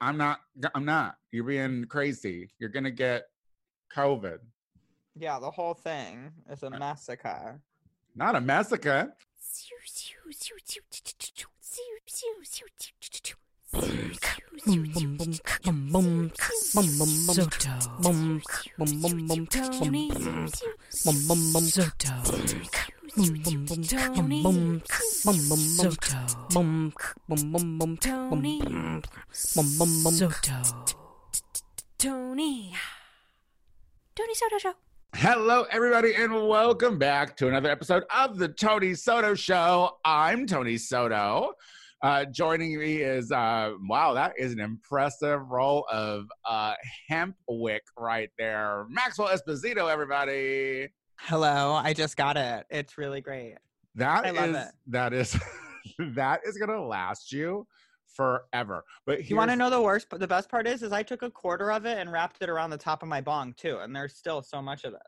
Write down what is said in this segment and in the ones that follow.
I'm not. I'm not. You're being crazy. You're gonna get COVID. Yeah, the whole thing is a uh, massacre. Not a massacre. Tony. Tony Soto Show. Hello, everybody, and welcome back to another episode of the Tony Soto Show. I'm Tony Soto. Uh, joining me is uh, wow, that is an impressive roll of uh, hemp wick right there, Maxwell Esposito. Everybody, Hello, I just got it. It's really great. that I love is- it. that is that is gonna last you forever. But You want to know the worst, but the best part is, is I took a quarter of it and wrapped it around the top of my bong too, and there's still so much of this.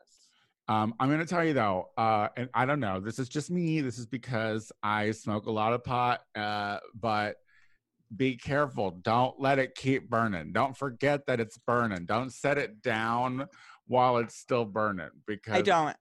Um, I'm gonna tell you though, uh, and I don't know. This is just me. This is because I smoke a lot of pot. Uh, but be careful. Don't let it keep burning. Don't forget that it's burning. Don't set it down while it's still burning. Because I don't.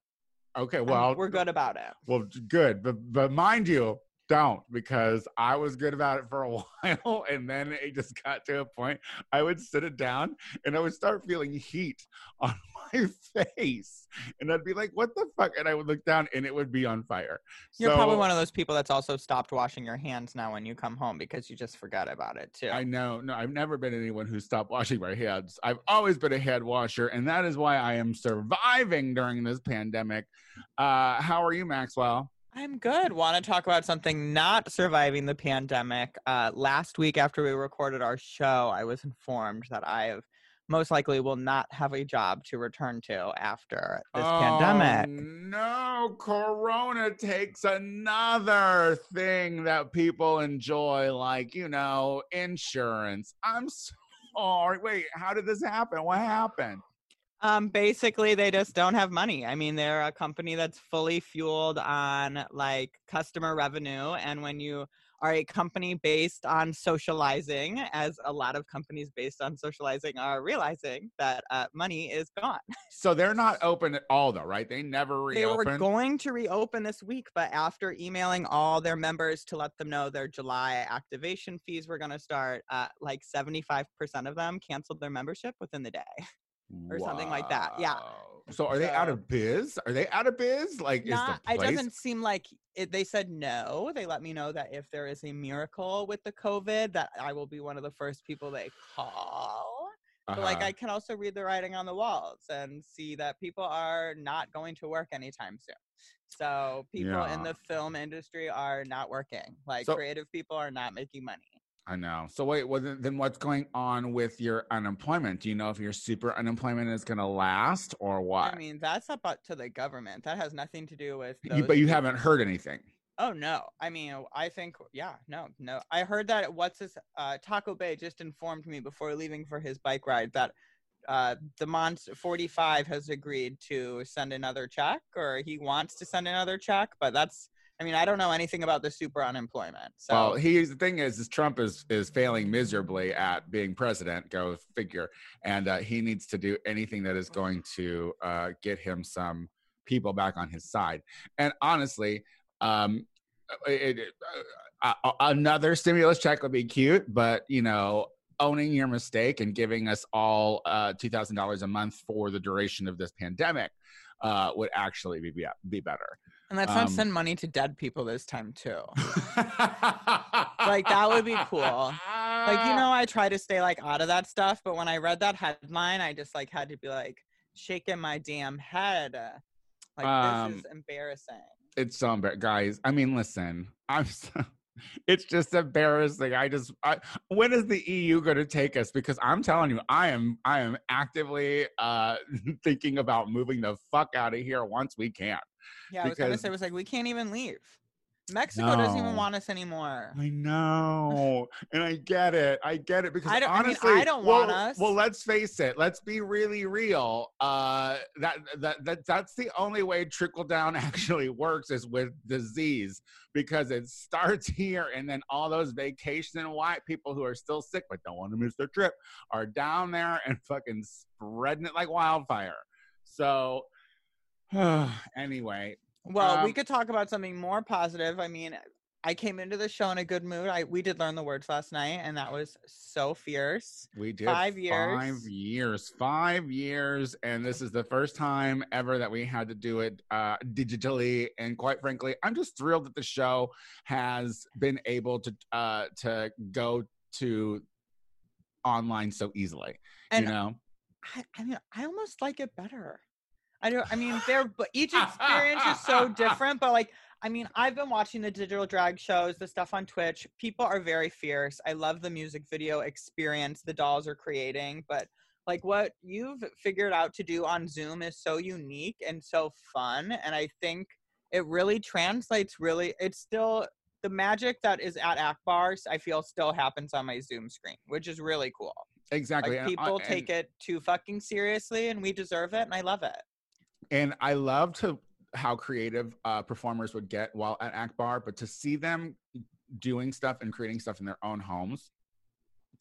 Okay, well, we're good about it. well, good. But but mind you, don't because I was good about it for a while, and then it just got to a point I would sit it down and I would start feeling heat on my face, and I'd be like, "What the fuck?" And I would look down, and it would be on fire. You're So, probably one of those people that's also stopped washing your hands now when you come home because you just forgot about it too. I know. No, I've never been anyone who stopped washing my hands. I've always been a head washer, and that is why I am surviving during this pandemic. Uh, how are you, Maxwell? I'm good. Want to talk about something not surviving the pandemic? Uh, last week, after we recorded our show, I was informed that I have most likely will not have a job to return to after this pandemic. Oh, No, Corona takes another thing that people enjoy, like, you know, insurance. I'm sorry. Wait, how did this happen? What happened? Um, basically, they just don't have money. I mean, they're a company that's fully fueled on like customer revenue, and when you are a company based on socializing, as a lot of companies based on socializing are realizing that uh, money is gone. So they're not open at all, though, right? They never reopen. They were going to reopen this week, but after emailing all their members to let them know their July activation fees were going to start, uh, like 75% of them canceled their membership within the day. Or something like that, yeah. So are they out of biz? Are they out of biz? Like, Not, is the it doesn't seem like it, they said no. They let me know that if there is a miracle with the COVID, that I will be one of the first people they call. But like Uh-huh. I can also read the writing on the walls and see that people are not going to work anytime soon. So people Yeah. in the film industry are not working. Like So- creative people are not making money. I know. So wait, well, then what's going on with your unemployment? Do you know if your super unemployment is going to last or what? I mean, that's up up to the government. That has nothing to do with. You- but you people. haven't heard anything. Oh no! I mean, I think yeah, no, no. I heard that what's his uh, Taco Bay just informed me before leaving for his bike ride that uh, the Monst 45 has agreed to send another check, or he wants to send another check. But that's, I mean, I don't know anything about the super unemployment. So well, he's the thing is, is Trump is is failing miserably at being president. Go figure. And uh, he needs to do anything that is going to uh, get him some people back on his side. And honestly, um, it, it- uh, uh, another stimulus check would be cute, but you know. Owning your mistake and giving us all uh, two thousand dollars a month for the duration of this pandemic uh, would actually be be better. And let's not um, send money to dead people this time too. Like, that would be cool. like you know i try to stay like out of that stuff but when i read that headline i just like had to be like shaking my damn head uh, like Um, this is embarrassing it's so embarrassing, guys. I mean, listen, I'm. So, it's just embarrassing. I just. I, when is the EU going to take us? Because I'm telling you, I am. I am actively uh thinking about moving the fuck out of here once we can. Yeah i was gonna say it was like we can't even leave Mexico doesn't even want us anymore. I know, and I get it. I get it because I don't- I mean, honestly, I don't well, want us. Well, let's face it. Let's be really real. Uh, that that that that's the only way trickle down actually works is with disease because it starts here, and then all those vacation white people who are still sick but don't want to miss their trip are down there and fucking spreading it like wildfire. So, anyway, Well, we Um, could talk about something more positive. I mean, I came into the show in a good mood. I we did learn the words last night, and that was so fierce. We did Five years, Five years. years. Five years. And this is the first time ever that we had to do it uh, digitally. And quite frankly, I'm just thrilled that the show has been able to uh, to go to online so easily. And you know, I, I mean, I almost like it better. I don't. I mean, they're but each experience is so different. But like, I mean, I've been watching the digital drag shows, the stuff on Twitch. People are very fierce. I love the music video experience the dolls are creating. But like, what you've figured out to do on Zoom is so unique and so fun. And I think it really translates. Really, it's still the magic that is at Akbar's. I feel still happens on my Zoom screen, which is really cool. exactly. Like And people and- take it too fucking seriously, and we deserve it, and I love it. And I love to how creative uh, performers would get while at Akbar, but to see them doing stuff and creating stuff in their own homes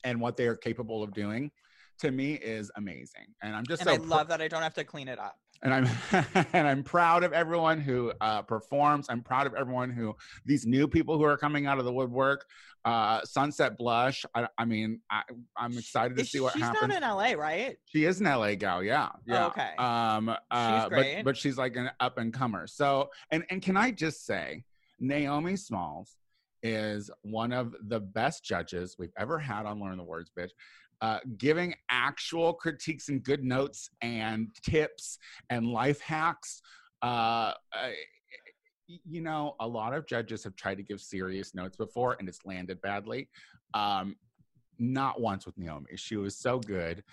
and what they are capable of doing to me is amazing. And I'm just and so I love that I don't have to clean it up. And I'm and I'm proud of everyone who uh, performs. I'm proud of everyone who these new people who are coming out of the woodwork. Uh, Sunset Blush. I, I mean, I, I'm excited to Is see what she's happens. She's not in LA, right? She is an LA gal, yeah, yeah. okay. Um, uh, great. but but she's like an up and comer. So and and can I just say, Naomi Smalls is one of the best judges we've ever had on Learn the Words, bitch. Uh, giving actual critiques and good notes and tips and life hacks. Uh, I- you know, a lot of judges have tried to give serious notes before and it's landed badly. Um, not once with Naomi. She was so good.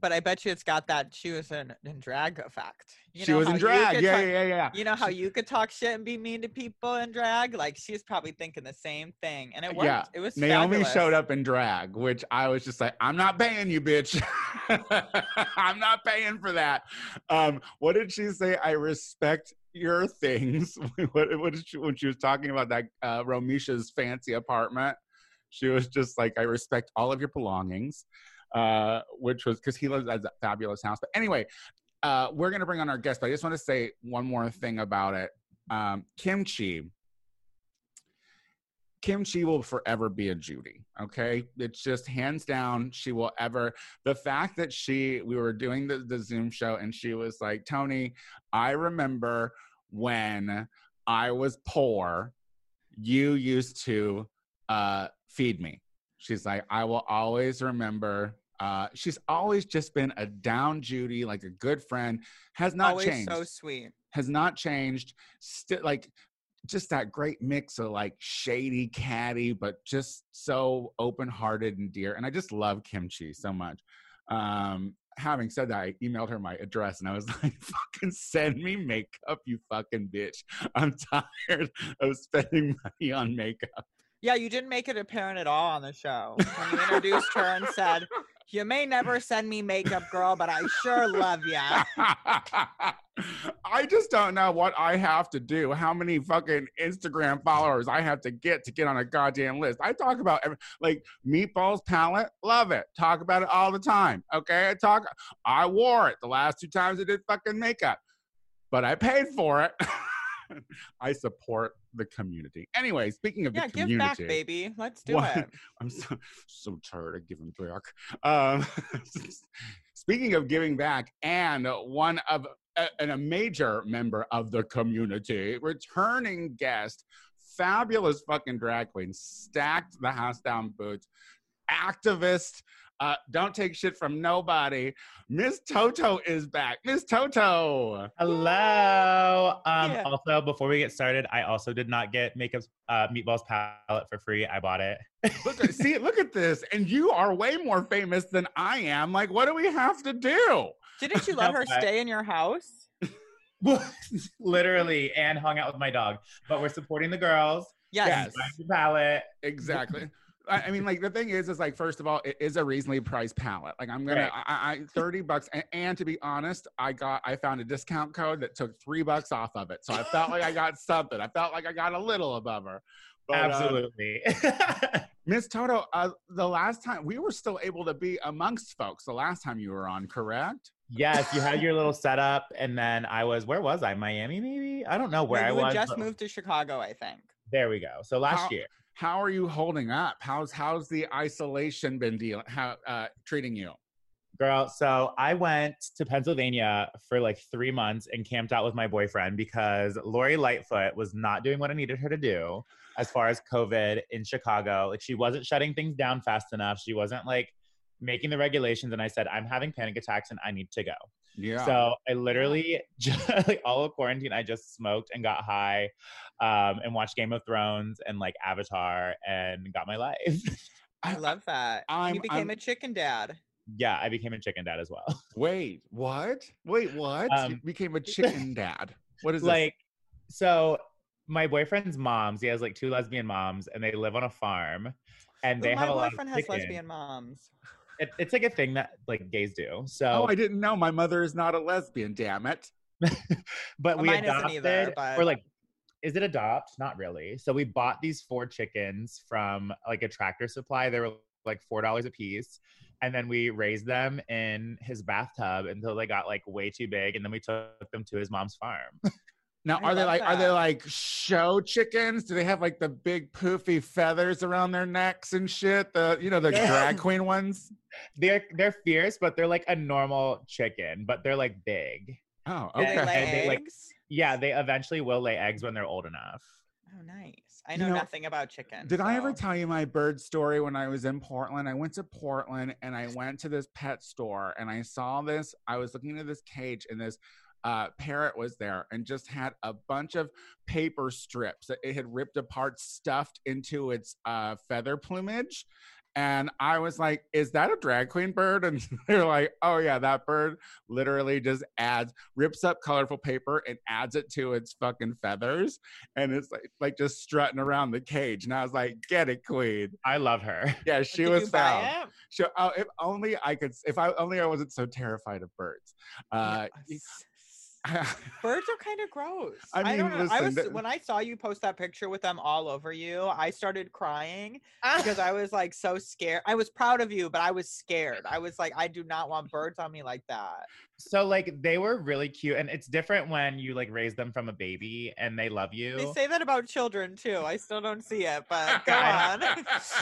But I bet you it's got that she was in, in drag effect. You she know was in drag. Yeah, talk- yeah, yeah, yeah. You know how you could talk shit and be mean to people in drag? Like she's probably thinking the same thing, and it worked. Yeah, It was Naomi fabulous. showed up in drag, which I was just like, I'm not paying you, bitch. I'm not paying for that. Um, what did she say? I respect your things. what, what did she, when she was talking about that uh, Romisha's fancy apartment? She was just like, I respect all of your belongings, uh, which was because he lives at a fabulous house. But anyway, uh, we're going to bring on our guest, but I just want to say one more thing about it. Um, Kim Chi. Kimchi will forever be a Judy. Okay. It's just hands down, she will ever. The fact that she, we were doing the, the Zoom show and she was like, Tony, I remember when I was poor, you used to uh, feed me. She's like, I will always remember. Uh, she's always just been a down Judy, like a good friend, has not Always changed so sweet. has not changed. Still, like just that great mix of like shady, catty, but just so open-hearted and dear. And I just love Kim Chi so much. Um, having said that, I emailed her my address and I was like, "Fucking send me makeup, you fucking bitch. I'm tired of spending money on makeup." Yeah, you didn't make it apparent at all on the show when you introduced her and said, "You may never send me makeup, girl, but I sure love ya." I just don't know what I have to do, how many fucking Instagram followers I have to get to get on a goddamn list. I talk about every, like meatballs palette, love it. Talk about it all the time. Okay, I talk. I wore it the last two times I did fucking makeup, but I paid for it. I support the community. Anyway, speaking of Yeah, the give community, back, baby. Let's do What? it. I'm so, so tired of giving back. Um, speaking of giving back, and one of a, and a major member of the community, returning guest, fabulous fucking drag queen, stacked the house down boots, activist. Uh, don't take shit from nobody. Miss Toto is back. Miss Toto. Hello. Um, Yeah. Also, before we get started, I also did not get Makeup's uh, meatballs palette for free. I bought it. Look at see, look at this. And you are way more famous than I am. Like, what do we have to do? Didn't you let her stay in your house? Literally, and hung out with my dog. But we're supporting the girls. Yes. Yes. Find your palette. exactly. I I mean, like the thing is, is like first of all, it is a reasonably priced palette. Like I'm gonna, Right. I, I thirty bucks, and, and to be honest, I got, I found a discount code that took three bucks off of it, so I felt like I got something. I felt like I got a little above her. But, uh, Absolutely. Miss Toto, uh, the last time we were still able to be amongst folks. The last time you were on, correct? yes, you had your little setup, and then I was. Where was I? Miami, maybe. I don't know where No, I you was. just but- moved to Chicago, I think. There we go. So last How- year. How are you holding up? How's how's the isolation been dealing? How uh, treating you? Girl, so I went to Pennsylvania for like three months and camped out with my boyfriend because Lori Lightfoot was not doing what I needed her to do as far as COVID in Chicago. Like she wasn't shutting things down fast enough. She wasn't like making the regulations. And I said, I'm having panic attacks and I need to go. Yeah. So I literally just like all of quarantine, I just smoked and got high um, and watched Game of Thrones and like Avatar and got my life. I love that. I'm- you became I'm- a chicken dad. yeah, I became a chicken dad as well. Wait, what? Wait, what? you Um, became a chicken dad. What is it? like so my boyfriend's moms he has like two lesbian moms and they live on a farm and they my have a lot of boyfriend has chicken. lesbian moms. It, it's like a thing that like gays do so Oh, I didn't know. My mother is not a lesbian. Damn it. but Well, we adopted either, but- or like is it adopt not really so we bought these four chickens from like a tractor supply they were like four dollars a piece and then we raised them in his bathtub until they got like way too big and then we took them to his mom's farm Now, I are they love like are they like show chickens? Do they have like the big poofy feathers around their necks and shit? The you know the Yeah. drag queen ones. they're they're fierce but they're like a normal chicken but they're like big Oh, okay. they lay And they, like, eggs? Yeah, they eventually will lay eggs when they're old enough. Oh, nice. I You know, know, nothing about chickens. Did I ever tell you my bird story when I was in Portland? I went to Portland and I went to this pet store and I saw this. I was looking at this cage and this uh, parrot was there and just had a bunch of paper strips that it had ripped apart, stuffed into its uh, feather plumage. And I was like, is that a drag queen bird? And they're like, oh, yeah, that bird literally just adds, rips up colorful paper and adds it to its fucking feathers. And it's like, like just strutting around the cage. And I was like, get it, queen. I love her. Yeah, she Did was you buy found. it? She, oh, if only I could, if I only I wasn't so terrified of birds. Uh, Yes. Birds are kind of gross. I I, don't mean, know. I was when I saw you post that picture with them all over you. I started crying because I was like so scared. I was proud of you, but I was scared. I was like, I do not want birds on me like that. So like they were really cute and it's different when you like raise them from a baby and they love you. They say that about children too. I still don't see it, but go on.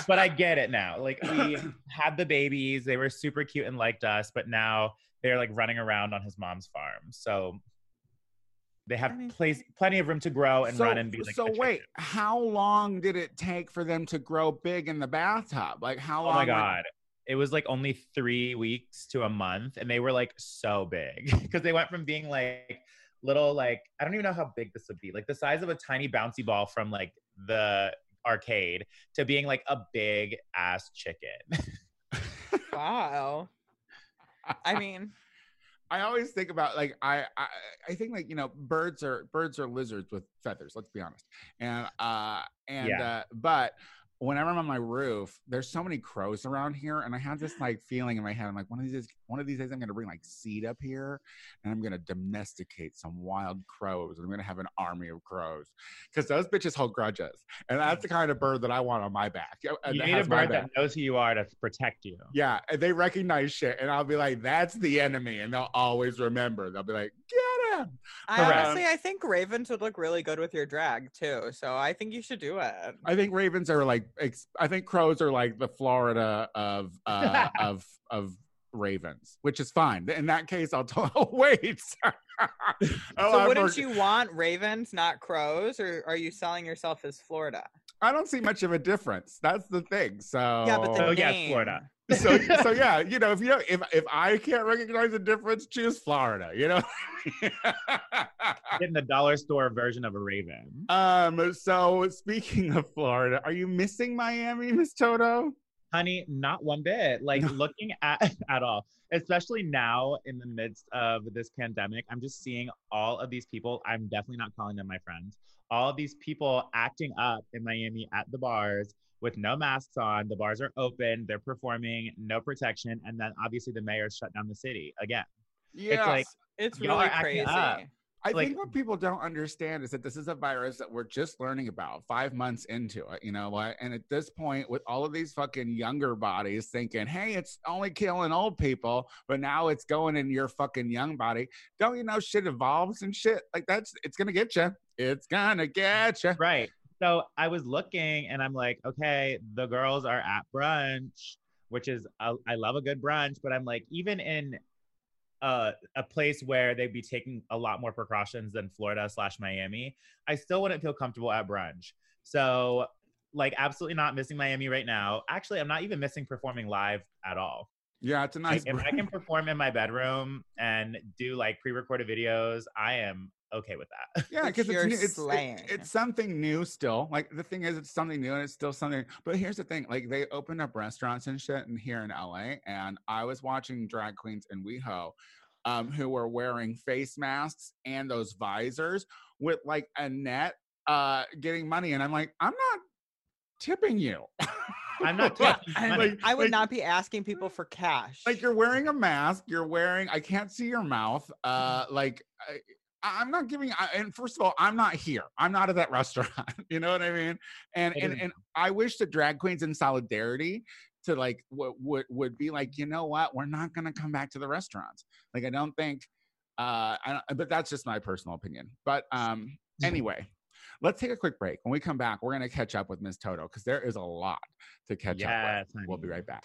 But I get it now. Like we had the babies, they were super cute and liked us, but now they're like running around on his mom's farm. So they have I mean- place plenty of room to grow and so, run and be like so a wait, how long did it take for them to grow big in the bathtub? Like how Oh long? my would- god. It was like only three weeks to a month, and they were like so big because they went from being like little, like I don't even know how big this would be, like the size of a tiny bouncy ball from like the arcade to being like a big ass chicken. wow. I mean, I always think about like I, I I think like you know birds are birds are lizards with feathers. Let's be honest. And uh and Yeah. uh but whenever I'm on my roof, there's so many crows around here, and I have this like feeling in my head. I'm like, one of these days, one of these days, I'm gonna bring like seed up here, and I'm gonna domesticate some wild crows. and I'm gonna have an army of crows because those bitches hold grudges, and that's the kind of bird that I want on my back. and you need a bird that knows who you are to protect you. Yeah, and they recognize shit, and I'll be like, "That's the enemy," and they'll always remember. They'll be like, "Get him!" I Correct. honestly, I think ravens would look really good with your drag too. So I think you should do it. I think ravens are like, ex- I think crows are like the Florida of uh, of of ravens, which is fine. In that case, I'll tell. Oh, wait. oh, so I wouldn't forg- you want ravens, not crows, or are you selling yourself as Florida? I don't see much of a difference. That's the thing. So Yeah, but the Oh, yeah, name. Florida. So so yeah, you know, if you know, if if I can't recognize the difference, choose Florida. You know. Getting the dollar store version of a raven. Um. So speaking of Florida, are you missing Miami, Miss Toto? Honey, not one bit. Like looking at at all, especially now in the midst of this pandemic, I'm just seeing all of these people. I'm definitely not calling them my friends. All of these people acting up in Miami at the bars with no masks on. The bars are open, they're performing, no protection, and then obviously the mayor shut down the city again. Yeah. like- It's Y'all really are crazy. up. I like- think what people don't understand is that this is a virus that we're just learning about five months into it. You know what? And at this point, with all of these fucking younger bodies thinking, hey, it's only killing old people, but now it's going in your fucking young body. Don't you know shit evolves and shit? Like that's, it's going to get you. It's going to get you. Right. So I was looking and I'm like, okay, the girls are at brunch, which is, I I love a good brunch, but I'm like, even in a, a place where they'd be taking a lot more precautions than Florida slash Miami, I still wouldn't feel comfortable at brunch. So, like, absolutely not missing Miami right now. Actually, I'm not even missing performing live at all. Yeah, it's a nice. Like, if I can perform in my bedroom and do like pre-recorded videos, I am okay with that. Yeah, because You're it's, it's, slaying. it's it's something new still. Like the thing is, it's something new and it's still something. But here's the thing: like they opened up restaurants and shit, and here in LA, and I was watching drag queens in WeHo, um, who were wearing face masks and those visors with like a net, uh, getting money, and I'm like, I'm not tipping you. I'm not money. like- I would like- not be asking people for cash. like you're wearing a mask you're wearing i can't see your mouth uh like I, i'm not giving and first of all i'm not here. I'm not at that restaurant you know what i mean? And It and, and i wish the drag queens in solidarity to like would would would be like you know what? We're not going to come back to the restaurants. Like i don't think uh I don't, but that's just my personal opinion. But um anyway let's take a quick break. When we come back we're going to catch up with miss toto because there is a lot to catch up Yes, with we'll be right back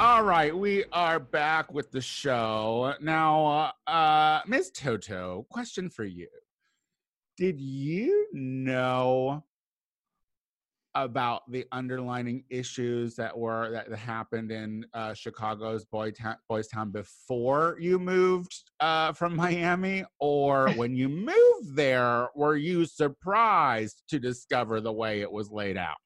All right, we are back with the show. Now, uh, uh Ms. Toto, question for you. Did you know about the underlining issues that were that happened in uh, Chicago's Boy Town, Boys Town before you moved uh, from Miami, or when you moved there, were you surprised to discover the way it was laid out?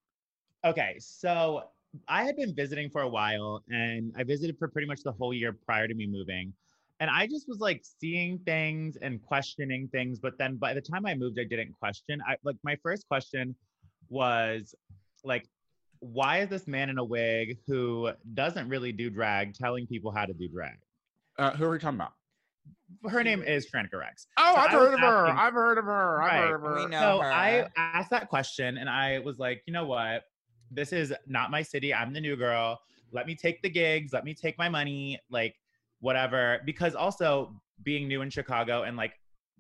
Okay, so I had been visiting for a while and I visited for pretty much the whole year prior to me moving. And I just was like seeing things and questioning things. But then by the time I moved, I didn't question. I like my first question was like, why is this man in a wig who doesn't really do drag telling people how to do drag? Uh, who are we talking about? Her name is Trannika Rex. Oh, So I've I was heard of her. I've heard of her. I've heard of her. We know so her. I asked that question and I was like, you know what? This is not my city. I'm the new girl. Let me take the gigs. Let me take my money, like whatever. Because also being new in Chicago and like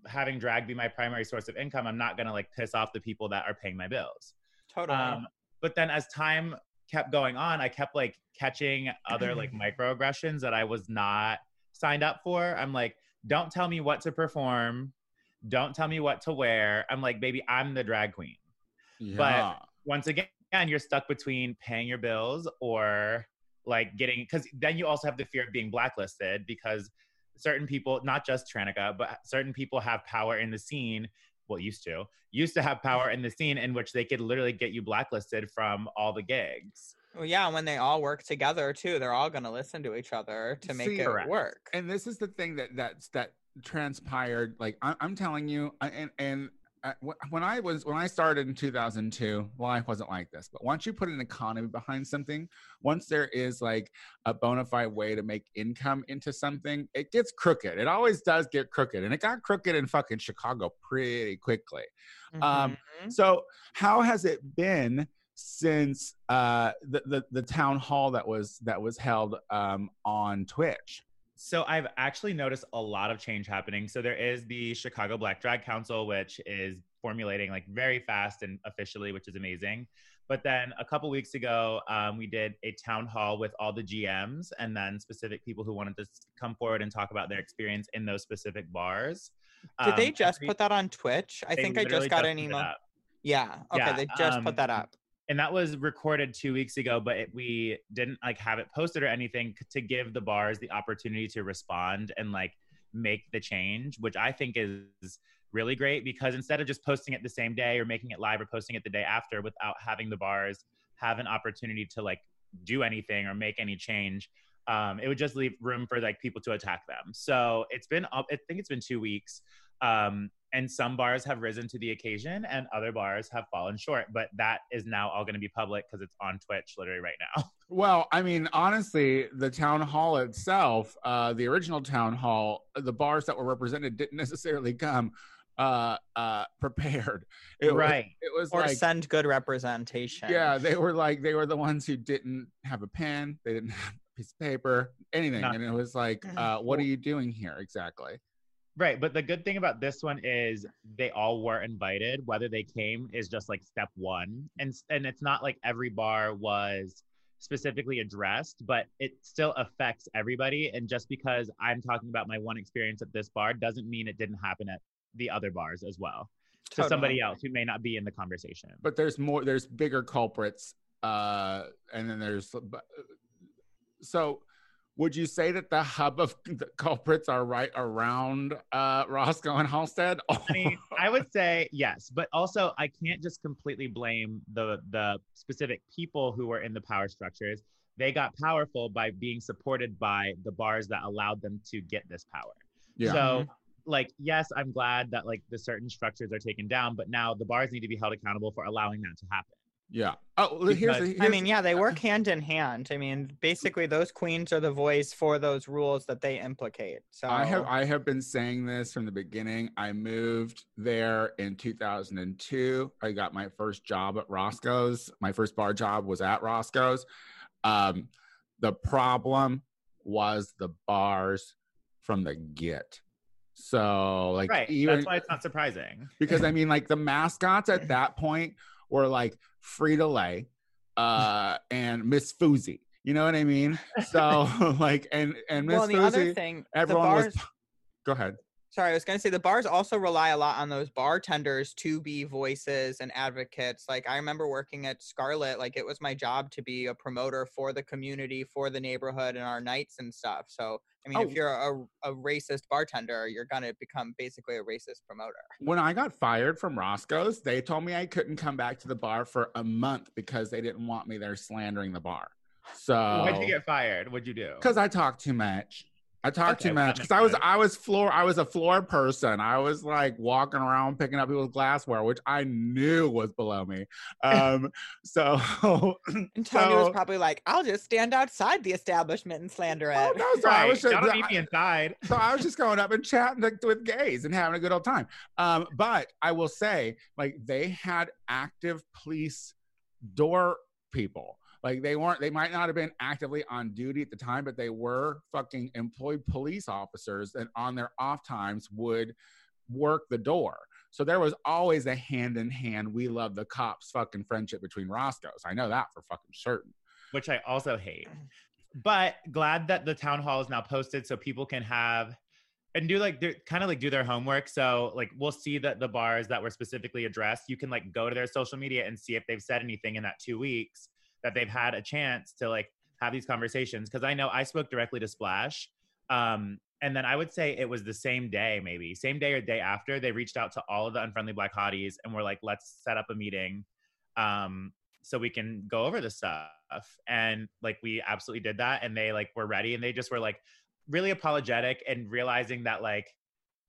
having drag be my primary source of income, I'm not gonna like piss off the people that are paying my bills. totally. Um, but then as time kept going on, I kept like catching other like microaggressions that I was not signed up for. I'm like, don't tell me what to perform. Don't tell me what to wear. I'm like, baby, I'm the drag queen. Yeah. But Once again, you're stuck between paying your bills or like getting, because then you also have the fear of being blacklisted because certain people, not just Trannika, but certain people have power in the scene. Well, used to, used to have power in the scene in which they could literally get you blacklisted from all the gigs. well, yeah, when they all work together too, they're all gonna listen to each other to make See, it Correct. work. and this is the thing that that's that transpired like I, i'm telling you I- and and wh- when i was when i started in 2002 life wasn't like this but once you put an economy behind something once there is like a bona fide way to make income into something it gets crooked. It always does get crooked and it got crooked in fucking chicago pretty quickly. Um, Mhm. so how has it been since uh the, the the town hall that was that was held um on twitch So I've actually noticed a lot of change happening. So there is the Chicago Black Drag Council, which is formulating like very fast and officially, which is amazing. But then a couple weeks ago, um, we did a town hall with all the GMs and then specific people who wanted to come forward and talk about their experience in those specific bars. Did they Um, just every- put that on Twitch? I think I just got an email. Yeah. Okay, Yeah, they just um, put that up. And that was recorded two weeks ago but it, we didn't like have it posted or anything to give the bars the opportunity to respond and like make the change which i think is really great because instead of just posting it the same day or making it live or posting it the day after without having the bars have an opportunity to like do anything or make any change um, it would just leave room for like people to attack them. So it's been i think it's been two weeks um, and some bars have risen to the occasion and other bars have fallen short but that is now all going to be public because it's on twitch literally right now Well, I mean, honestly, the town hall itself, uh, the original town hall, the bars that were represented didn't necessarily come uh, uh, prepared. It was- right it was Or like, send good representation. yeah, they were like, they were the ones who didn't have a pen, they didn't have a piece of paper, anything, Nothing. and it was like, Mhm. uh, what are you doing here exactly? Right but the good thing about this one is they all were invited. Whether they came is just like step one. And and it's not like every bar was specifically addressed but it still affects everybody. And just because i'm talking about my one experience at this bar doesn't mean it didn't happen at the other bars as well. To Totally. somebody else who may not be in the conversation. But there's more, there's bigger culprits, uh, and then there's, but- so would you say that the hub of the culprits are right around uh, Roscoe and Halsted? I mean, I would say yes, but also I can't just completely blame the the specific people who were in the power structures. They got powerful by being supported by the bars that allowed them to get this power. Yeah. So, like, yes, I'm glad that like the certain structures are taken down, but now the bars need to be held accountable for allowing that to happen. Yeah. Oh, well, here's, Because- here's I mean, yeah, they work hand in hand. I mean, basically, those queens are the voice for those rules that they implicate. So I have I have been saying this from the beginning. I moved there in 2002. I got my first job at Roscoe's. My first bar job was at Roscoe's. Um, the problem was the bars from the get. So like right. even That's why it's not surprising. because I mean, like the mascots at that point were like Frito Lay uh, and Miss Fousey. You know what I mean? So like, and and Miss well, other thing, everyone bars. was. Go ahead. Sorry, I was going to say the bars also rely a lot on those bartenders to be voices and advocates. Like I remember working at Scarlet, like it was my job to be a promoter for the community, for the neighborhood and our nights and stuff. So, I mean, Oh. if you're a, a racist bartender, you're going to become basically a racist promoter. When I got fired from Roscoe's, they told me I couldn't come back to the bar for a month because they didn't want me there slandering the bar. So Why'd you get fired? What'd you do? because I talked too much. I talk Okay, too much because I was I was floor I was a floor person. I was like walking around picking up people's glassware, which I knew was below me. Um, so And Tony was probably like, I'll just stand outside the establishment and slander it. oh, no, so I was just, Y'all don't need me inside. so I was just going up and chatting to- with gays and having a good old time. Um, but I will say, like, they had active police door people. Like they weren't, they might not have been actively on duty at the time, but they were fucking employed police officers that on their off times would work the door. So there was always a hand in hand, we love the cops fucking friendship between Roscoe's. I know that for fucking certain. which I also hate. But glad that the town hall is now posted so people can have and do like they're kind of like do their homework. So like we'll see that the bars that were specifically addressed, you can like go to their social media and see if they've said anything in that two weeks that they've had a chance to like have these conversations. Cause I know I spoke directly to Splash. Um, and then I would say it was the same day, maybe same day or day after they reached out to all of the unfriendly black hotties and were like, let's set up a meeting. Um, so we can go over the stuff and like we absolutely did that and they like were ready and they just were like really apologetic and realizing that like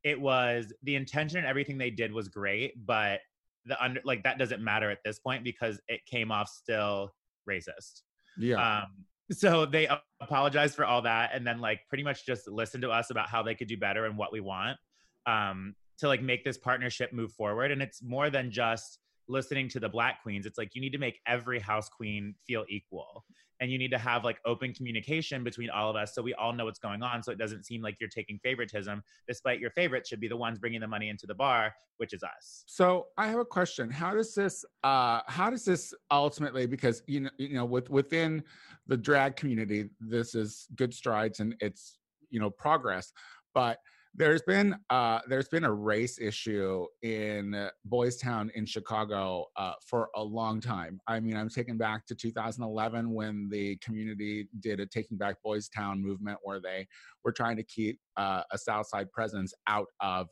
it was the intention and everything they did was great but the under like that doesn't matter at this point because it came off still racist Yeah. um so they apologized for all that and then like pretty much just listened to us about how they could do better and what we want um to like make this partnership move forward and it's more than just listening to the black queens it's like you need to make every house queen feel equal and you need to have like open communication between all of us so we all know what's going on so it doesn't seem like you're taking favoritism despite your favorites should be the ones bringing the money into the bar which is us So I have a question. How does this uh how does this ultimately because you know you know with within the drag community this is good strides and it's you know progress but there's been uh there's been a race issue in Boys Town in Chicago uh for a long time. I mean I'm taken back to 2011 when the community did a taking back Boys Town movement where they were trying to keep uh, a South Side presence out of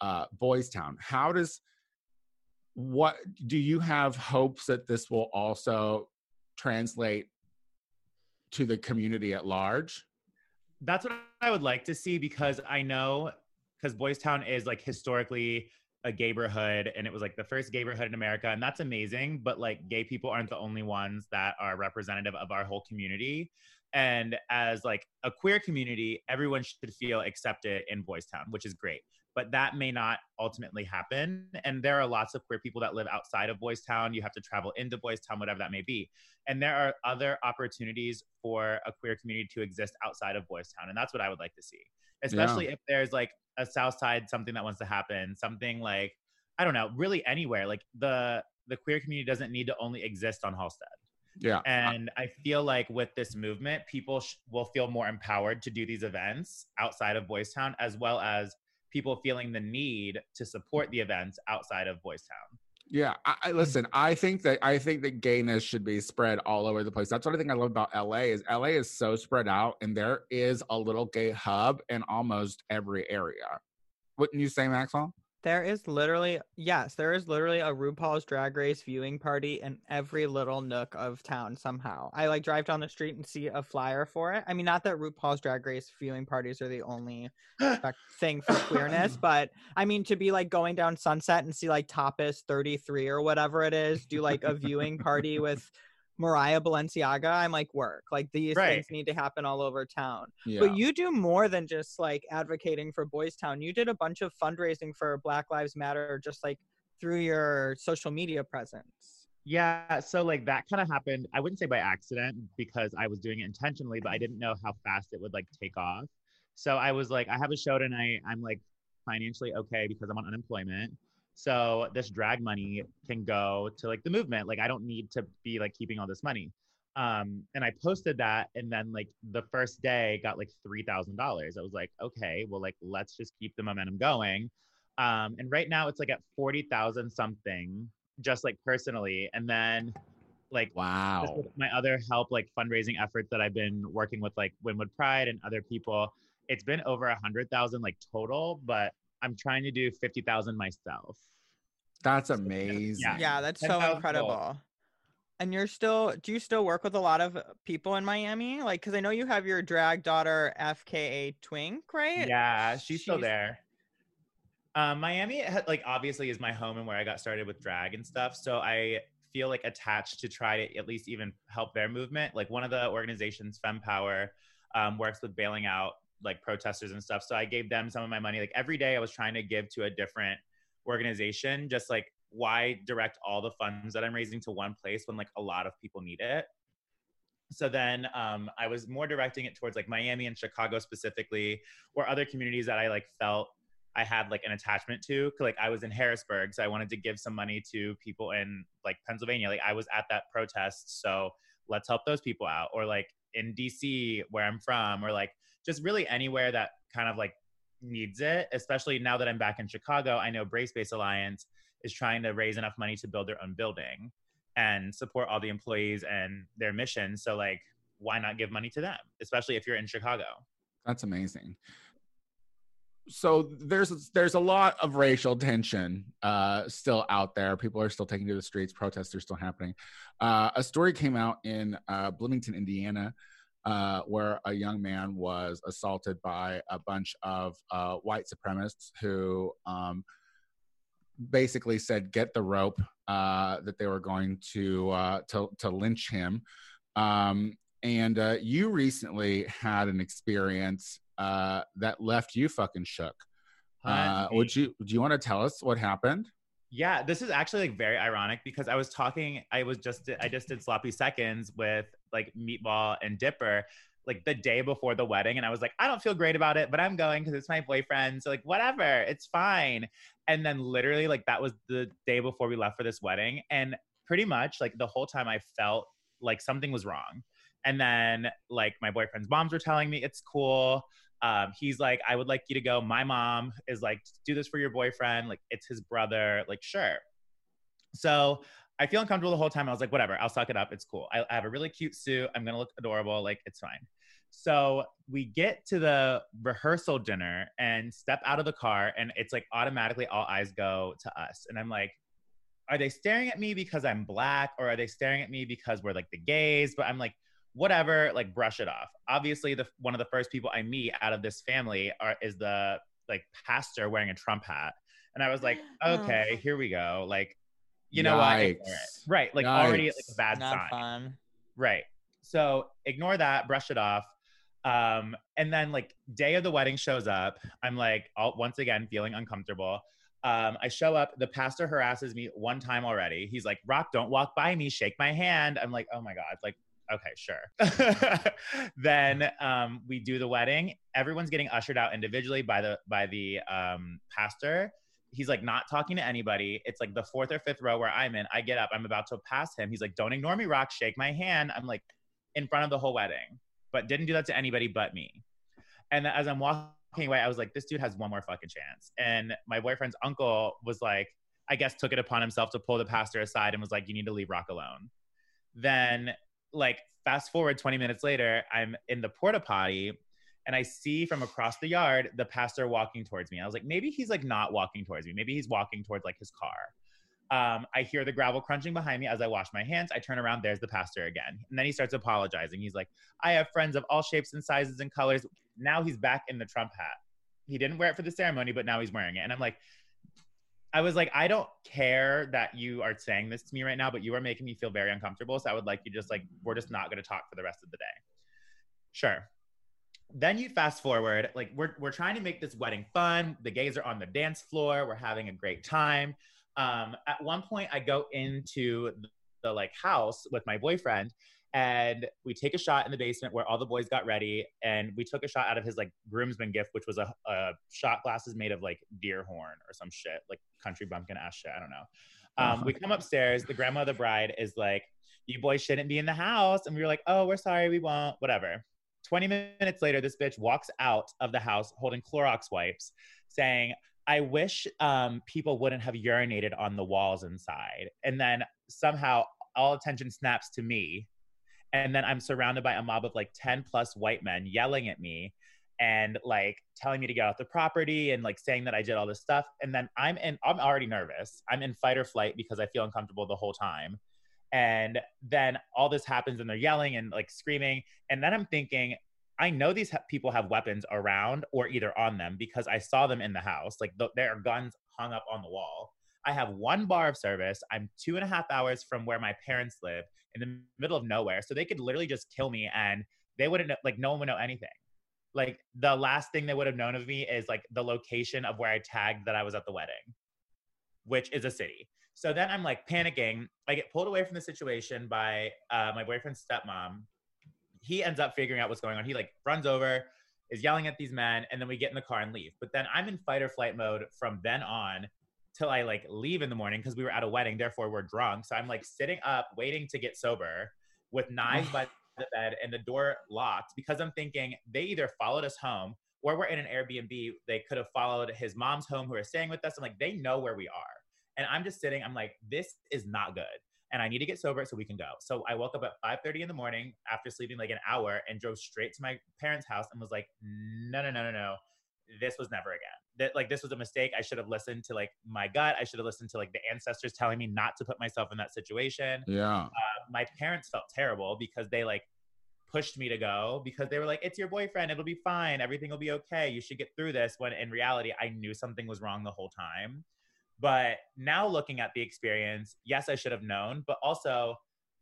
uh, Boys Town. How does what do you have hopes that this will also translate to the community at large? That's what I would like to see because I know because Boys Town is like historically a gayborhood and it was like the first gayborhood in America and that's amazing but like gay people aren't the only ones that are representative of our whole community. And as like a queer community everyone should feel accepted in Boys Town which is great but that may not ultimately happen. And there are lots of queer people that live outside of Boys Town. You have to travel into Boys Town whatever that may be. And there are other opportunities for a queer community to exist outside of Boys Town. And that's what I would like to see especially if there's like a south side something that wants to happen something like i don't know really anywhere. Like the the queer community doesn't need to only exist on halsted. Yeah. and i feel like with this movement people sh- will feel more empowered to do these events outside of boys town as well as people feeling the need to support the events outside of boys town Yeah, I, I listen. I think that I think that gayness should be spread all over the place. That's what I think I love about LA is LA is so spread out, and there is a little gay hub in almost every area. Wouldn't you say, Maxwell? There is literally yes, there is literally a RuPaul's Drag Race viewing party in every little nook of town somehow. I like drive down the street and see a flyer for it. I mean, not that RuPaul's Drag Race viewing parties are the only spec- thing for queerness, but I mean to be like going down Sunset and see like Tapas 33 or whatever it is, do like a viewing party with Mariah Balenciaga, I'm like work. Like these Right. things need to happen all over town. Yeah. But you do more than just like advocating for Boys Town. You did a bunch of fundraising for Black Lives Matter just like through your social media presence. Yeah, so like that kind of happened. I wouldn't say by accident because I was doing it intentionally, but I didn't know how fast it would like take off. So I was like, I have a show tonight. I'm like financially okay because I'm on unemployment. So this drag money can go to like the movement. Like I don't need to be like keeping all this money. Um, and I posted that, and then like the first day got like three thousand dollars. I was like, okay, well, like let's just keep the momentum going. Um, and right now it's like at forty thousand something, just like personally, and then like wow. my other help like fundraising efforts that I've been working with like Wynwood Pride and other people, it's been over a hundred thousand like total, but I'm trying to do fifty thousand myself. That's amazing. Yeah. Yeah, that's so incredible. goals. And you're still do you still work with a lot of people in Miami? Like cuz I know you have your drag daughter FKA Twink, right? Yeah, she's, still there. Um, Miami, like obviously, is my home and where I got started with drag and stuff. So I feel like attached to try to at least even help their movement. Like one of the organizations, FemPower, um, works with bailing out like protesters and stuff. So I gave them some of my money. Like every day, I was trying to give to a different organization. Just like why direct all the funds that I'm raising to one place when like a lot of people need it so then um, i was more directing it towards like miami and chicago specifically or other communities that i like felt i had like an attachment to. like i was in harrisburg so i wanted to give some money to people in like pennsylvania like i was at that protest so let's help those people out or like in dc where i'm from or like just really anywhere that kind of like needs it especially now that i'm back in chicago i know brave space alliance is trying to raise enough money to build their own building and support all the employees and their mission. So like, why not give money to them, especially if you're in Chicago? That's amazing. So there's there's a lot of racial tension uh, still out there. People are still taking to the streets. Protests are still happening. Uh, a story came out in uh, Bloomington, Indiana, uh, where a young man was assaulted by a bunch of uh, white supremacists who um, basically said, "Get the rope." Uh, that they were going to uh, to to lynch him. Um, and uh, you recently had an experience uh, that left you fucking shook. Uh, would you do you want to tell us what happened? Yeah, this is actually like very ironic because I was talking, I was just, I just did sloppy seconds with like Meatball and Dipper like the day before the wedding. And I was like, I don't feel great about it, but I'm going because it's my boyfriend. So like, whatever, it's fine. And then literally like that was the day before we left for this wedding. And pretty much like the whole time I felt like something was wrong. And then like my boyfriend's moms were telling me it's cool. Um, he's like, I would like you to go. My mom is like, do this for your boyfriend. Like, it's his brother. Like, sure. So I feel uncomfortable the whole time. I was like, whatever, I'll suck it up. It's cool. I, I have a really cute suit. I'm going to look adorable. Like, it's fine. So we get to the rehearsal dinner and step out of the car, and it's like automatically all eyes go to us. And I'm like, are they staring at me because I'm black or are they staring at me because we're like the gays? But I'm like, whatever, like brush it off. Obviously, the one of the first people I meet out of this family are is the like pastor wearing a Trump hat. And I was like, oh. okay, here we go. Like, you know Yikes. what? Right. Like already like a bad Not sign. fun. Right. So ignore that, brush it off. Um, and then like day of the wedding shows up. I'm like, all, once again, feeling uncomfortable. Um, I show up, the pastor harasses me one time already. He's like, Rock, don't walk by me, shake my hand. I'm like, oh my God, like, okay, sure. then um, we do the wedding. Everyone's getting ushered out individually by the by the um, pastor. He's like not talking to anybody. It's like the fourth or fifth row where I'm in. I get up, I'm about to pass him. He's like, don't ignore me, Rock, shake my hand. I'm like in front of the whole wedding, but didn't do that to anybody but me. And as I'm walking away, I was like, this dude has one more fucking chance. And my boyfriend's uncle was like, I guess took it upon himself to pull the pastor aside and was like, you need to leave Rock alone. Then, like, fast forward 20 minutes later, I'm in the porta potty and I see from across the yard the pastor walking towards me. I was like, maybe he's like not walking towards me. Maybe he's walking towards like his car. Um, I hear the gravel crunching behind me as I wash my hands. I turn around, there's the pastor again. And then he starts apologizing. He's like, I have friends of all shapes and sizes and colors. Now he's back in the Trump hat. He didn't wear it for the ceremony, but now he's wearing it. And I'm like, I was like, I don't care that you are saying this to me right now, but you are making me feel very uncomfortable. So I would like you just like, we're just not going to talk for the rest of the day. Sure. Then you fast forward, like we're we're trying to make this wedding fun. The gays are on the dance floor. We're having a great time. Um, at one point, I go into the, the like house with my boyfriend, and we take a shot in the basement where all the boys got ready, and we took a shot out of his like groomsman gift, which was a, a shot glasses made of like deer horn or some shit, like country bumpkin ass shit. I don't know. Um, we come upstairs. The grandma of the bride is like, "You boys shouldn't be in the house," and we were like, "Oh, we're sorry, we won't." Whatever. 20 minutes later, this bitch walks out of the house holding Clorox wipes, saying, I wish um, people wouldn't have urinated on the walls inside. And then somehow all attention snaps to me. And then I'm surrounded by a mob of like 10 plus white men yelling at me and like telling me to get off the property and like saying that I did all this stuff. And then I'm in, I'm already nervous. I'm in fight or flight because I feel uncomfortable the whole time. And then all this happens and they're yelling and like screaming. And then I'm thinking, I know these ha- people have weapons around or either on them because I saw them in the house. Like th- there are guns hung up on the wall. I have one bar of service. I'm two and a half hours from where my parents live in the middle of nowhere. So they could literally just kill me and they wouldn't, know, like, no one would know anything. Like the last thing they would have known of me is like the location of where I tagged that I was at the wedding, which is a city. So then I'm like panicking. I get pulled away from the situation by uh, my boyfriend's stepmom. He ends up figuring out what's going on. He like runs over, is yelling at these men, and then we get in the car and leave. But then I'm in fight or flight mode from then on till I like leave in the morning because we were at a wedding, therefore we're drunk. So I'm like sitting up waiting to get sober with knives by the bed and the door locked because I'm thinking they either followed us home or we're in an Airbnb. They could have followed his mom's home who are staying with us. I'm like, they know where we are. And I'm just sitting, I'm like, this is not good. And I need to get sober so we can go. So I woke up at 5:30 in the morning after sleeping like an hour and drove straight to my parents' house and was like, no, no, no, no, no. This was never again. That like this was a mistake. I should have listened to like my gut. I should have listened to like the ancestors telling me not to put myself in that situation Yeah. uh, my parents felt terrible because they like pushed me to go because they were like it's your boyfriend it'll be fine everything will be okay you should get through this when in reality i knew something was wrong the whole time but now looking at the experience yes i should have known but also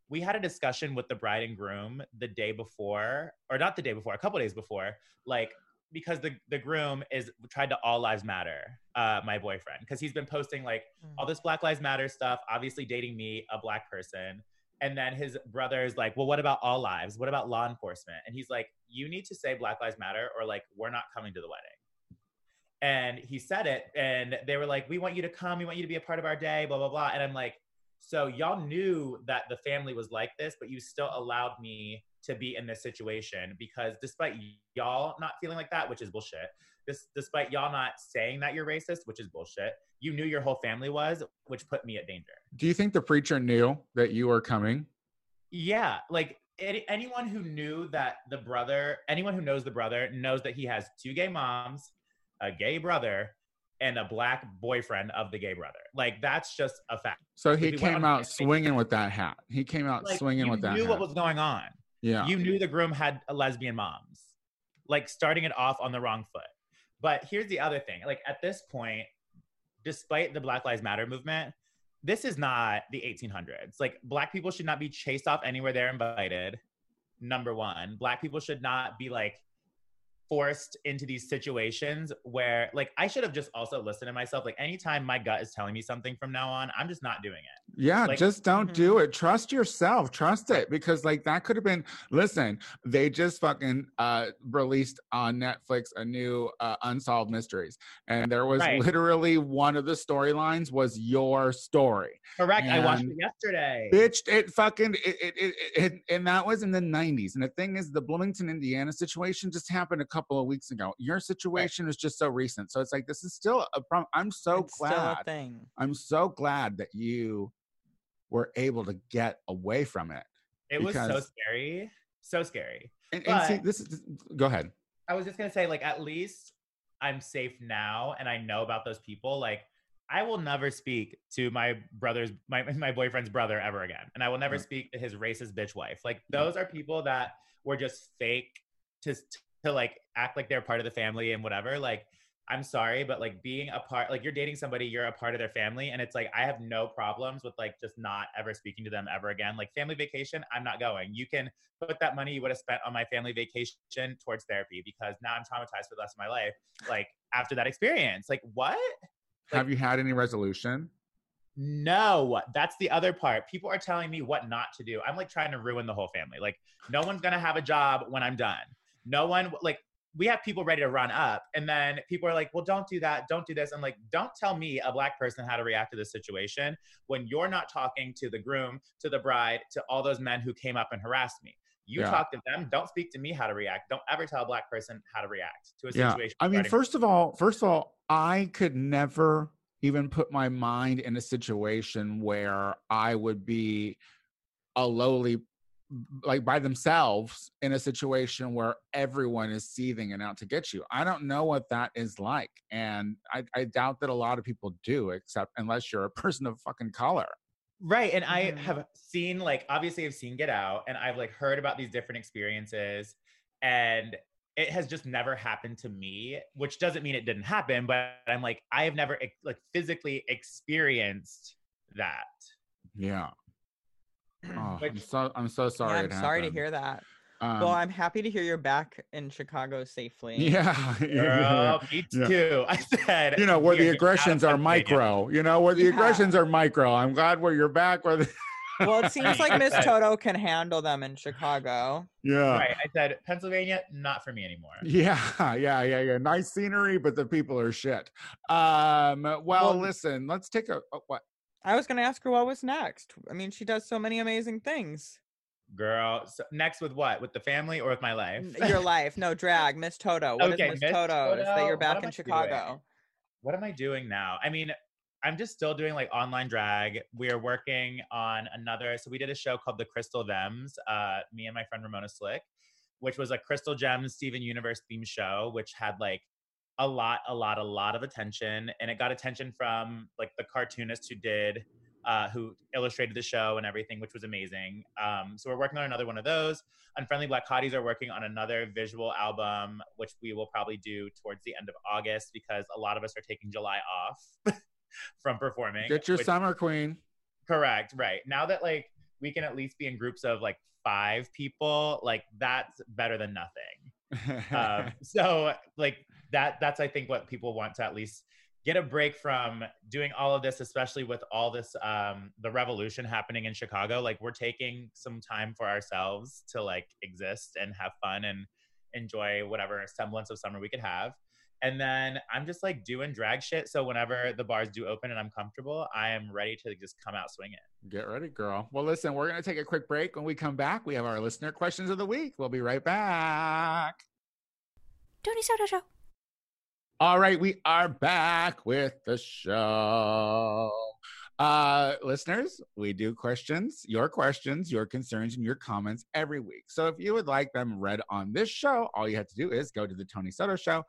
we had a discussion with the bride and groom the day before or not the day before a couple days before like because the the groom is tried to all lives matter, uh, my boyfriend, because he's been posting like all this Black Lives Matter stuff, obviously dating me, a black person. And then his brother is like, Well, what about all lives? What about law enforcement? And he's like, You need to say Black Lives Matter, or like, we're not coming to the wedding. And he said it, and they were like, We want you to come, we want you to be a part of our day, blah, blah, blah. And I'm like, So y'all knew that the family was like this, but you still allowed me to be in this situation because despite y'all not feeling like that, which is bullshit, this, despite y'all not saying that you're racist, which is bullshit, you knew your whole family was, which put me at danger. Do you think the preacher knew that you were coming? Yeah, like any, anyone who knew that the brother, anyone who knows the brother knows that he has two gay moms, a gay brother, and a black boyfriend of the gay brother. Like that's just a fact. So he If he went came out swinging with that hat. He came out Like, swinging with that You knew hat. what was going on. yeah. You knew the groom had a lesbian moms, like starting it off on the wrong foot. But here's the other thing: like at this point, despite the Black Lives Matter movement, this is not the 1800s. Like black people should not be chased off anywhere they're invited. Number one, black people should not be like forced into these situations where like I should have just also listened to myself. Like anytime my gut is telling me something from now on, I'm just not doing it. Yeah, Like- just don't Mhm. do it. Trust yourself. Trust it because like that could have been listen, they just fucking uh released on Netflix a new uh Unsolved Mysteries. And there was Right. literally one of the storylines was your story. Correct. I watched it yesterday. Bitch, it fucking it, it, it, it and that was in the 90s. And the thing is the Bloomington, Indiana situation just happened a couple of weeks ago. Your situation is just so recent. So it's like this is still a problem. I'm so it's still a glad. thing. I'm so glad that you were able to get away from it. It was so scary. So scary. And, and see, this is go ahead. I was just gonna say, like, at least I'm safe now, and I know about those people. Like, I will never speak to my brother's, my my boyfriend's brother ever again, and I will never Mm. speak to his racist bitch wife. Like, those are people that were just fake to to like act like they're part of the family and whatever. Like, I'm sorry, but like being a part, like you're dating somebody, you're a part of their family, and it's like I have no problems with like just not ever speaking to them ever again. Like family vacation, I'm not going. You can put that money you would have spent on my family vacation towards therapy because now I'm traumatized for the rest of my life. Like after that experience, like what? Have you had any resolution? No, that's the other part. People are telling me what not to do. I'm like trying to ruin the whole family. Like no one's gonna have a job when I'm done. No one like we have people ready to run up, and then people are like, "Well, don't do that. Don't do this." I'm like, "Don't tell me a black person how to react to this situation when you're not talking to the groom, to the bride, to all those men who came up and harassed me." You Yeah. talk to them. Don't speak to me how to react. Don't ever tell a black person how to react to a Yeah. situation. I mean, first of all, first of all, I could never even put my mind in a situation where I would be a lowly like by themselves in a situation where everyone is seething and out to get you. I don't know what that is like. And I, I doubt that a lot of people do, except unless you're a person of fucking color. Right. And I Mhm. have seen, like, obviously, I've seen Get Out and I've, like, heard about these different experiences. And it has just never happened to me, which doesn't mean it didn't happen, but I'm like, I have never, like, physically experienced that. Yeah. Oh, I'm so I'm so sorry. yeah, I'm sorry to hear that. Um, well, I'm happy to hear you're back in Chicago safely. yeah, yeah, yeah, Girl, me yeah. too. I said, you know where the are getting out of aggressions are Pennsylvania." micro you know where the Yeah. aggressions are micro i'm glad where you're back where the Well, it seems like Miss Toto can handle them in Chicago. yeah Right. I said, Pennsylvania, not for me anymore. yeah yeah yeah yeah nice scenery but the people are shit um well, Well- listen let's take a oh, what I was going to ask her what was next. I mean, she does so many amazing things. Girl, so next with what? With the family or with my life? Your life, no drag, Miss Toto. What is Okay, Miss Miss Toto? Is that you're back in Chicago. doing? what am I doing now? I mean, I'm just still doing like online drag. We are working on another. So we did a show called The Crystal Gems. Uh, me and my friend Ramona Slick, which was a Crystal Gems Steven Universe theme show, which had like a lot, a lot, a lot of attention, and it got attention from like the cartoonist who did. Uh, who illustrated the show and everything, which was amazing. Um, so we're working on another one of those. Unfriendly Black Hotties are working on another visual album, which we will probably do towards the end of August because a lot of us are taking July off from performing. get your which- summer queen Correct, right. Now that like we can at least be in groups of like five people, like that's better than nothing. um, so like that that's i think what people want to at least get a break from doing all of this especially with all this um the revolution happening in chicago like we're taking some time for ourselves to like exist and have fun and enjoy whatever semblance of summer we could have and then i'm just like doing drag shit so whenever the bars do open and i'm comfortable i am ready to just come out swinging Get ready, girl. Well, listen, we're going to take a quick break. When we come back, we have our listener questions of the week. We'll be right back. Tony Soto Show. All right, we are back with the show. Uh, listeners, we do questions, your questions, your concerns, and your comments every week. So if you would like them read on this show, all you have to do is go to the Tony Soto Show.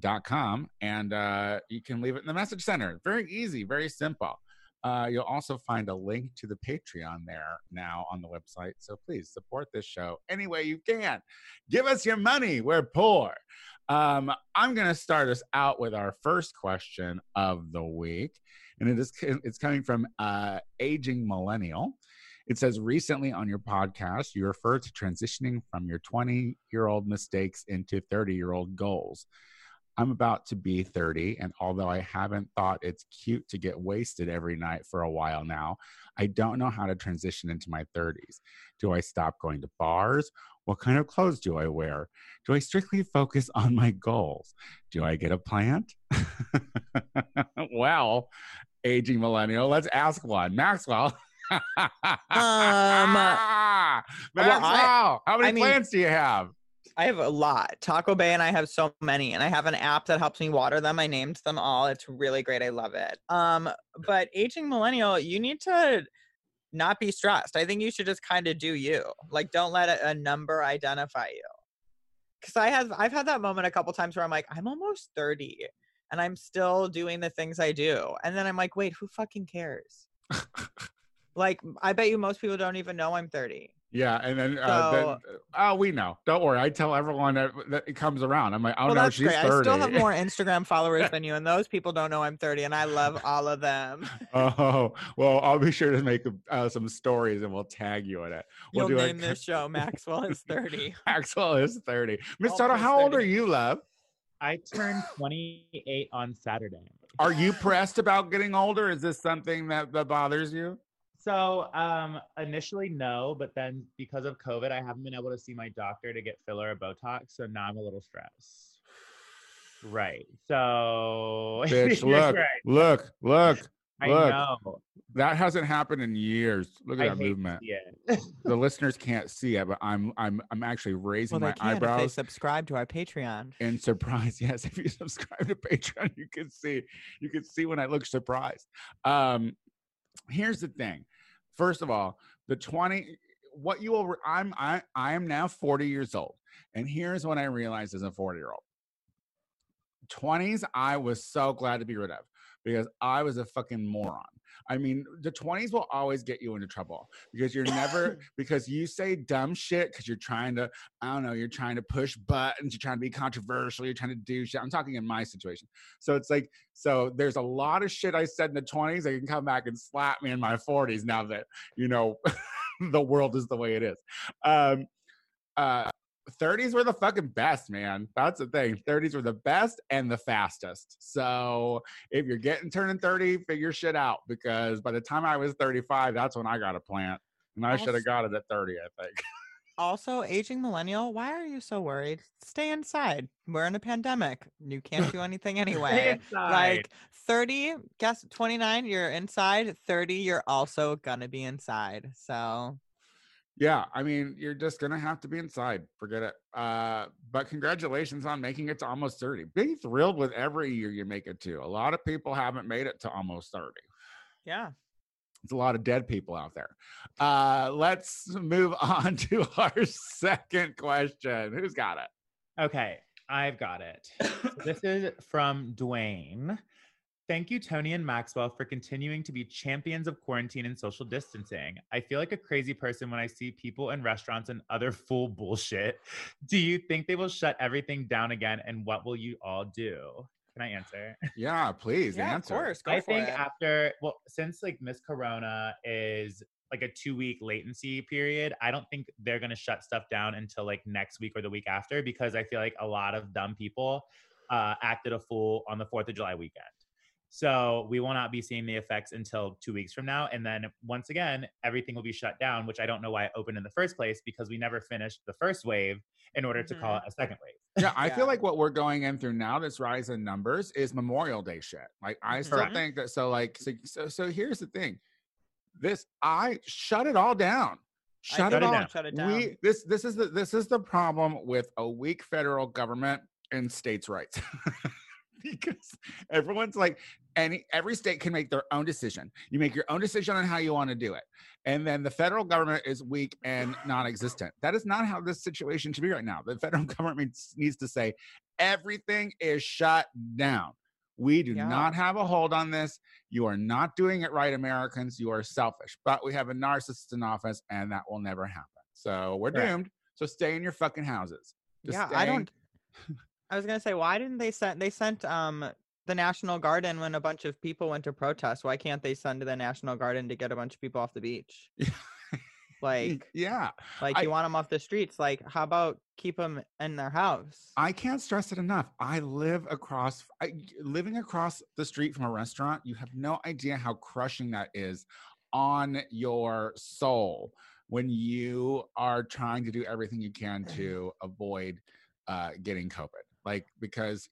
Dot com and uh, you can leave it in the message center. Very easy, very simple. Uh, you'll also find a link to the Patreon there now on the website. So please support this show any way you can. Give us your money. We're poor. Um, I'm going to start us out with our first question of the week, and it is it's coming from uh, aging millennial. It says recently on your podcast, you refer to transitioning from your 20 year old mistakes into 30 year old goals. I'm about to be 30, and although I haven't thought it's cute to get wasted every night for a while now, I don't know how to transition into my 30s. Do I stop going to bars? What kind of clothes do I wear? Do I strictly focus on my goals? Do I get a plant? well, aging millennial, let's ask one. Maxwell. Um, Maxwell, how many I mean- plants do you have? I have a lot. Taco Bay and I have so many and I have an app that helps me water them. I named them all. It's really great. I love it. Um but aging millennial, you need to not be stressed. I think you should just kind of do you. Like don't let a, a number identify you. Cuz I have I've had that moment a couple times where I'm like I'm almost 30 and I'm still doing the things I do. And then I'm like, "Wait, who fucking cares?" like I bet you most people don't even know I'm 30. Yeah, and then, uh, then oh, we know. Don't worry. I tell everyone that, that it comes around. I'm like, oh well, no, she's great. 30. I still have more Instagram followers than you, and those people don't know I'm 30, and I love all of them. oh, well, I'll be sure to make uh, some stories and we'll tag you in it. We'll You'll do name a, this show Maxwell is 30. Maxwell is 30. Miss Toto, how old are you, love? i turned 28 on saturday Are you pressed about getting older? Is this something that, that bothers you? So um initially no, but then because of COVID, I haven't been able to see my doctor to get filler or Botox. So now I'm a little stressed. Right. So Bitch, look, right. look, look. I look. know. That hasn't happened in years. Look at I that movement. see it. The listeners can't see it, but I'm I'm I'm actually raising my eyebrows. subscribe to our Patreon. and surprise, Yes, if you subscribe to Patreon, you can see you can see when I look surprised. Um, here's the thing. First of all, the 20 what you will I'm I I am now 40 years old. And here's what I realized as a 40 year old. 20s I was so glad to be rid of because I was a fucking moron. I mean, the 20s will always get you into trouble because you're never because you say dumb shit because you're trying to I don't know, you're trying to push buttons, you're trying to be controversial, you're trying to do shit. I'm talking in my situation. So it's like, so there's a lot of shit I said in the 20s They can come back and slap me in my 40s now that, you know, the world is the way it is. Um, uh, 30s were the fucking best, man. That's the thing. 30s were the best and the fastest. So if you're getting turning 30, figure shit out because by the time I was 35, that's when I got a plant. And I should have got it at 30, I think. Also, aging millennial, why are you so worried? Stay inside. We're in a pandemic. You can't do anything anyway. like 30, guess 29, you're inside. 30, you're also gonna be inside. So Yeah, I mean, you're just gonna have to be inside. Forget it. Uh, but congratulations on making it to almost 30. Be thrilled with every year you make it to. A lot of people haven't made it to almost 30. yeah. It's a lot of dead people out there. Uh, let's move on to our second question. Who's got it? Okay, I've got it. This is from Dwayne. Thank you, Tony and Maxwell, for continuing to be champions of quarantine and social distancing. I feel like a crazy person when I see people in restaurants and other full bullshit. Do you think they will shut everything down again? And what will you all do? Can I answer? Yeah, please yeah, answer. of course. Go I for think it. after, well, since like Miss Corona is like a two week latency period. I don't think they're going to shut stuff down until like next week or the week after because I feel like a lot of dumb people uh, acted a fool on the 4th of July weekend. So we will not be seeing the effects until two weeks from now. And then once again, everything will be shut down, which I don't know why it opened in the first place because we never finished the first wave in order to call mm-hmm. it a second wave. Yeah, I Yeah. feel like what we're going in through now, this rise in numbers, is Memorial Day shit. Like I still Correct. think that. So like, so, so so here's the thing. This I shut it all down. Shut it it all. down. Shut it down. We this this is the this is the problem with a weak federal government and states' rights. because everyone's like any every state can make their own decision. You make your own decision on how you want to do it. And then the federal government is weak and non-existent. That is not how this situation should be right now. The federal government needs- to say everything is shut down. We do Yeah. not have a hold on this. You are not doing it right, Americans. You are selfish. But we have a narcissist in office, and that will never happen. So we're Correct. doomed. So stay in your fucking houses. Just yeah, stay I don't. I was gonna say, why didn't they send? They sent um the National Garden when a bunch of people went to protest. Why can't they send to the National Garden to get a bunch of people off the beach? Like, yeah, like I- you want them off the streets? Like, how about keep them in their house? I can't stress it enough. I live across, I, living across the street from a restaurant. You have no idea how crushing that is on your soul when you are trying to do everything you can to avoid uh, getting COVID. Like because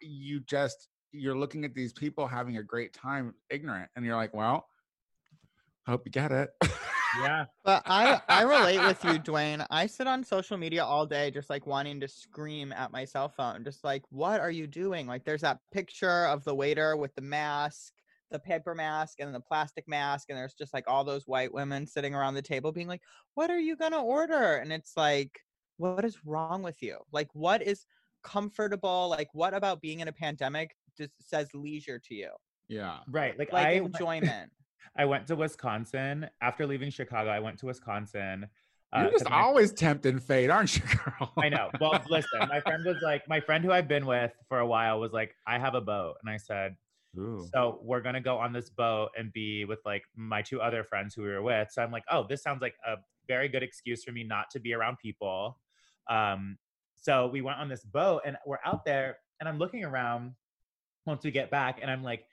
you just you're looking at these people having a great time, ignorant, and you're like, well, I hope you get it. Yeah. But I I relate with you, Dwayne. I sit on social media all day just like wanting to scream at my cell phone. Just like, what are you doing? Like there's that picture of the waiter with the mask, the paper mask and the plastic mask, and there's just like all those white women sitting around the table being like, What are you gonna order? And it's like, what is wrong with you? Like what is comfortable? Like what about being in a pandemic just says leisure to you? yeah. Right. Like, Like I enjoyment. I went to Wisconsin after leaving Chicago. I went to Wisconsin. uh, You're 'cause just my- always tempting fate, aren't you, girl? I know. Well, listen, my friend was like, my friend who I've been with for a while was like, I have a boat. And I said, Ooh. so we're going to go on this boat and be with like my two other friends who we were with. So I'm like, oh, this sounds like a very good excuse for me not to be around people. Um, so we went on this boat and we're out there and I'm looking around once we get back and I'm like,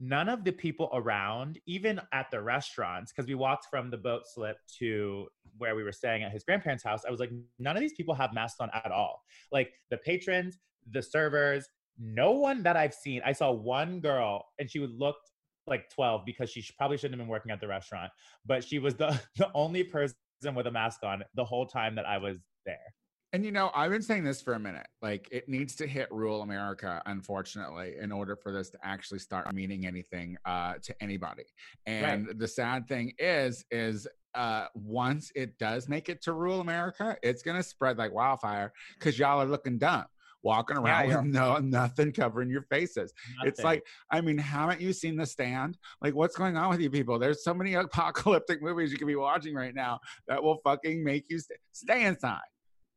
none of the people around, even at the restaurants, because we walked from the boat slip to where we were staying at his grandparents' house. I was like, none of these people have masks on at all. Like the patrons, the servers, no one that I've seen. I saw one girl and she looked like 12 because she probably shouldn't have been working at the restaurant, but she was the, the only person with a mask on the whole time that I was there. And you know, I've been saying this for a minute. Like, it needs to hit rural America, unfortunately, in order for this to actually start meaning anything uh, to anybody. And the sad thing is, is uh, once it does make it to rural America, it's gonna spread like wildfire because y'all are looking dumb, walking around Yeah, with no nothing covering your faces. It's like, I mean, haven't you seen The Stand? Like, what's going on with you people? There's so many apocalyptic movies you could be watching right now that will fucking make you st- stay inside.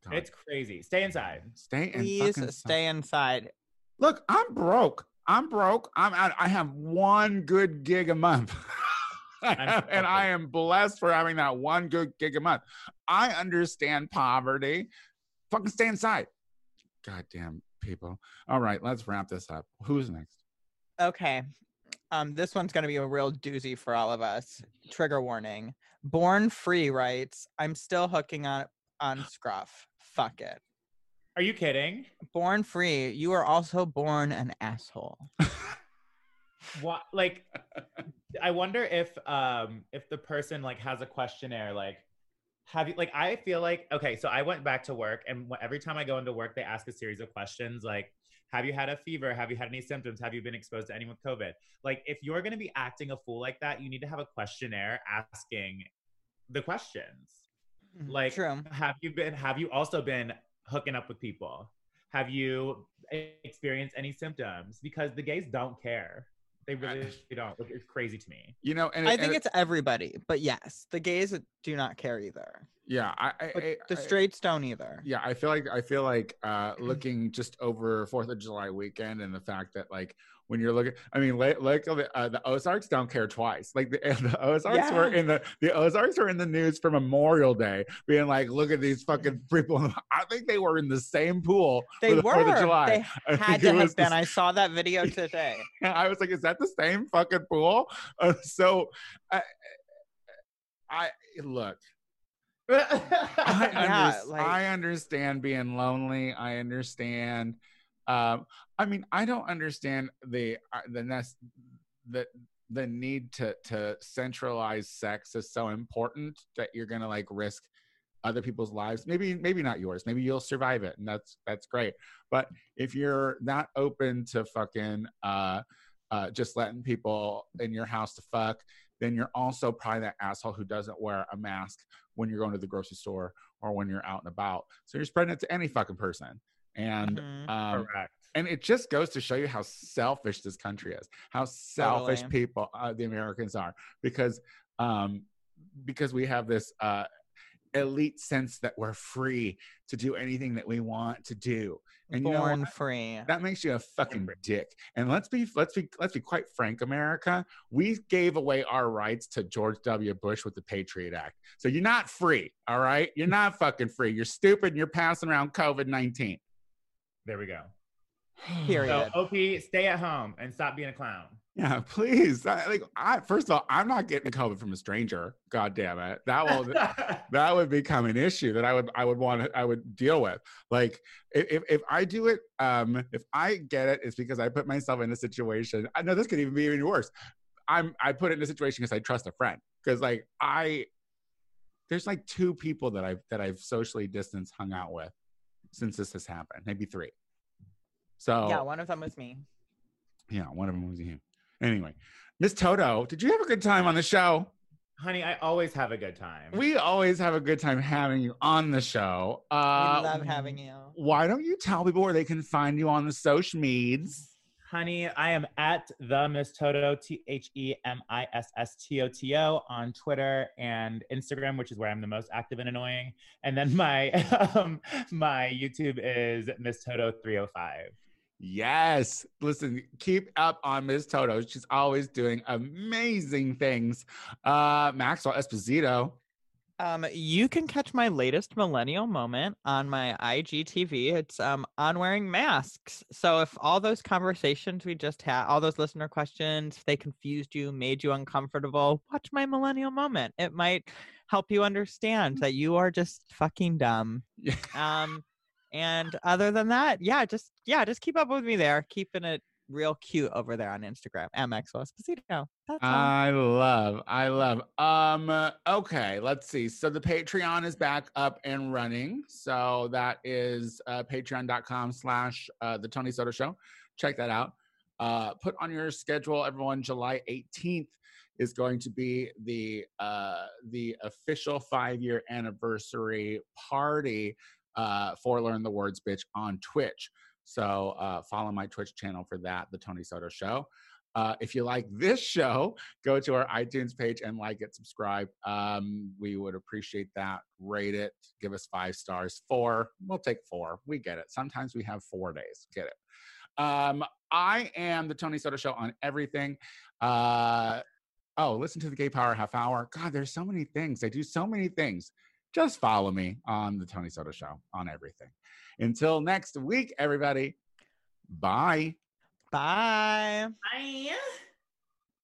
God, it's crazy. Stay inside. stay in Please fucking inside. stay inside. Look, I'm broke. I'm broke. I'm out. I have one good gig a month. I and I am blessed for having that one good gig a month. I understand poverty. Fucking stay inside. Goddamn people. All right, let's wrap this up. Who's next? Okay. Um, this one's gonna be a real doozy for all of us. Trigger warning. Born Free writes, I'm still hooking on on Scruff. Fuck it. Are you kidding? Born Free, you are also born an asshole. What like I wonder if um if the person like has a questionnaire like have you like I feel like okay so I went back to work and every time I go into work they ask a series of questions like have you had a fever have you had any symptoms have you been exposed to anyone with covid like if you're going to be acting a fool like that you need to have a questionnaire asking the questions Mm-hmm. like True. have you been have you also been hooking up with people? Have you experienced any symptoms? Because the gays don't care. They really don't. Like, it's crazy to me. You know, and I think and it- it's everybody, but yes, the gays do not care either. Yeah, I, I, I- the I- straights don't either. Yeah, I feel like I feel like uh looking just over Fourth of July weekend and the fact that like when you're looking, I mean, like, like the, uh, the Ozarks don't care twice. Like the, the Ozarks were in the the Ozarks were in the news for Memorial Day, being like, look at these fucking people. I think they were in the same pool They for the were. Fourth of July. They I had to have the been. I saw that video today. I was like, is that the same fucking pool? Uh, so I, I look. I, Yeah, like- I understand being lonely. I understand. Um, I mean, I don't understand the uh, the nest the the need to to centralize sex is so important that you're gonna like risk other people's lives. Maybe maybe not yours. Maybe you'll survive it, and that's that's great. But if you're not open to fucking uh, uh, just letting people in your house to fuck, then you're also probably that asshole who doesn't wear a mask when you're going to the grocery store or when you're out and about. So you're spreading it to any fucking person. And Mhm. um, Correct. and it just goes to show you how selfish this country is, how selfish Totally. people uh, the Americans are, because um, because we have this uh, elite sense that we're free to do anything that we want to do, and you know Born free. that makes you a fucking dick. And let's be let's be let's be quite frank, America. We gave away our rights to George W. Bush with the Patriot Act. So you're not free, all right? You're not fucking free. You're stupid and you're passing around COVID nineteen. There we go. Period. So OP, stay at home and stop being a clown. Yeah, please. I, like, I first of all, I'm not getting COVID from a stranger. God damn it, that will that would become an issue that I would I would want to I would deal with. Like, if if I do it, um, if I get it, it's because I put myself in a situation. I know this could even be even worse. I'm I put it in a situation because I trust a friend. Because like I, there's like two people that I've that I've socially distanced hung out with since this has happened, maybe three. So Yeah, one of them was me. yeah, one of them was you. Anyway, Miss Toto, did you have a good time on the show? Honey, I always have a good time. We always have a good time having you on the show. We Uh, love having you. Why don't you tell people where they can find you on the social medias? Honey, I am at the Miss Toto, T H E M I S S T O T O on Twitter and Instagram, which is where I'm the most active and annoying. And then my um, my YouTube is Miss Toto 305. Yes. Listen, keep up on Miss Toto. She's always doing amazing things. Uh, Maxwell Esposito. Um, you can catch my latest millennial moment on my IGTV. It's um on wearing masks. So if all those conversations we just had, all those listener questions, if they confused you, made you uncomfortable, watch my millennial moment. It might help you understand that you are just fucking dumb. Um, and other than that, yeah, just yeah, just keep up with me there, keeping it real cute over there on Instagram. MX Esposito. I love, I love. Um, okay, let's see. So the Patreon is back up and running. So that is uh, patreon.com slash uh, the Tony Soto Show. Check that out. Uh, put on your schedule, everyone. July 18th is going to be the uh, the official five year anniversary party uh, for Learn the Words Bitch on Twitch. So uh, follow my Twitch channel for that, The Tony Soto Show. Uh, if you like this show, go to our iTunes page and like it, subscribe. Um, we would appreciate that. Rate it, give us five stars. Four, we'll take four. We get it. Sometimes we have four days. Get it. Um, I am the Tony Soto Show on everything. Uh, oh, listen to the Gay Power Half Hour. God, there's so many things. They do so many things. Just follow me on the Tony Soto Show on everything. Until next week, everybody. Bye. Bye. Bye.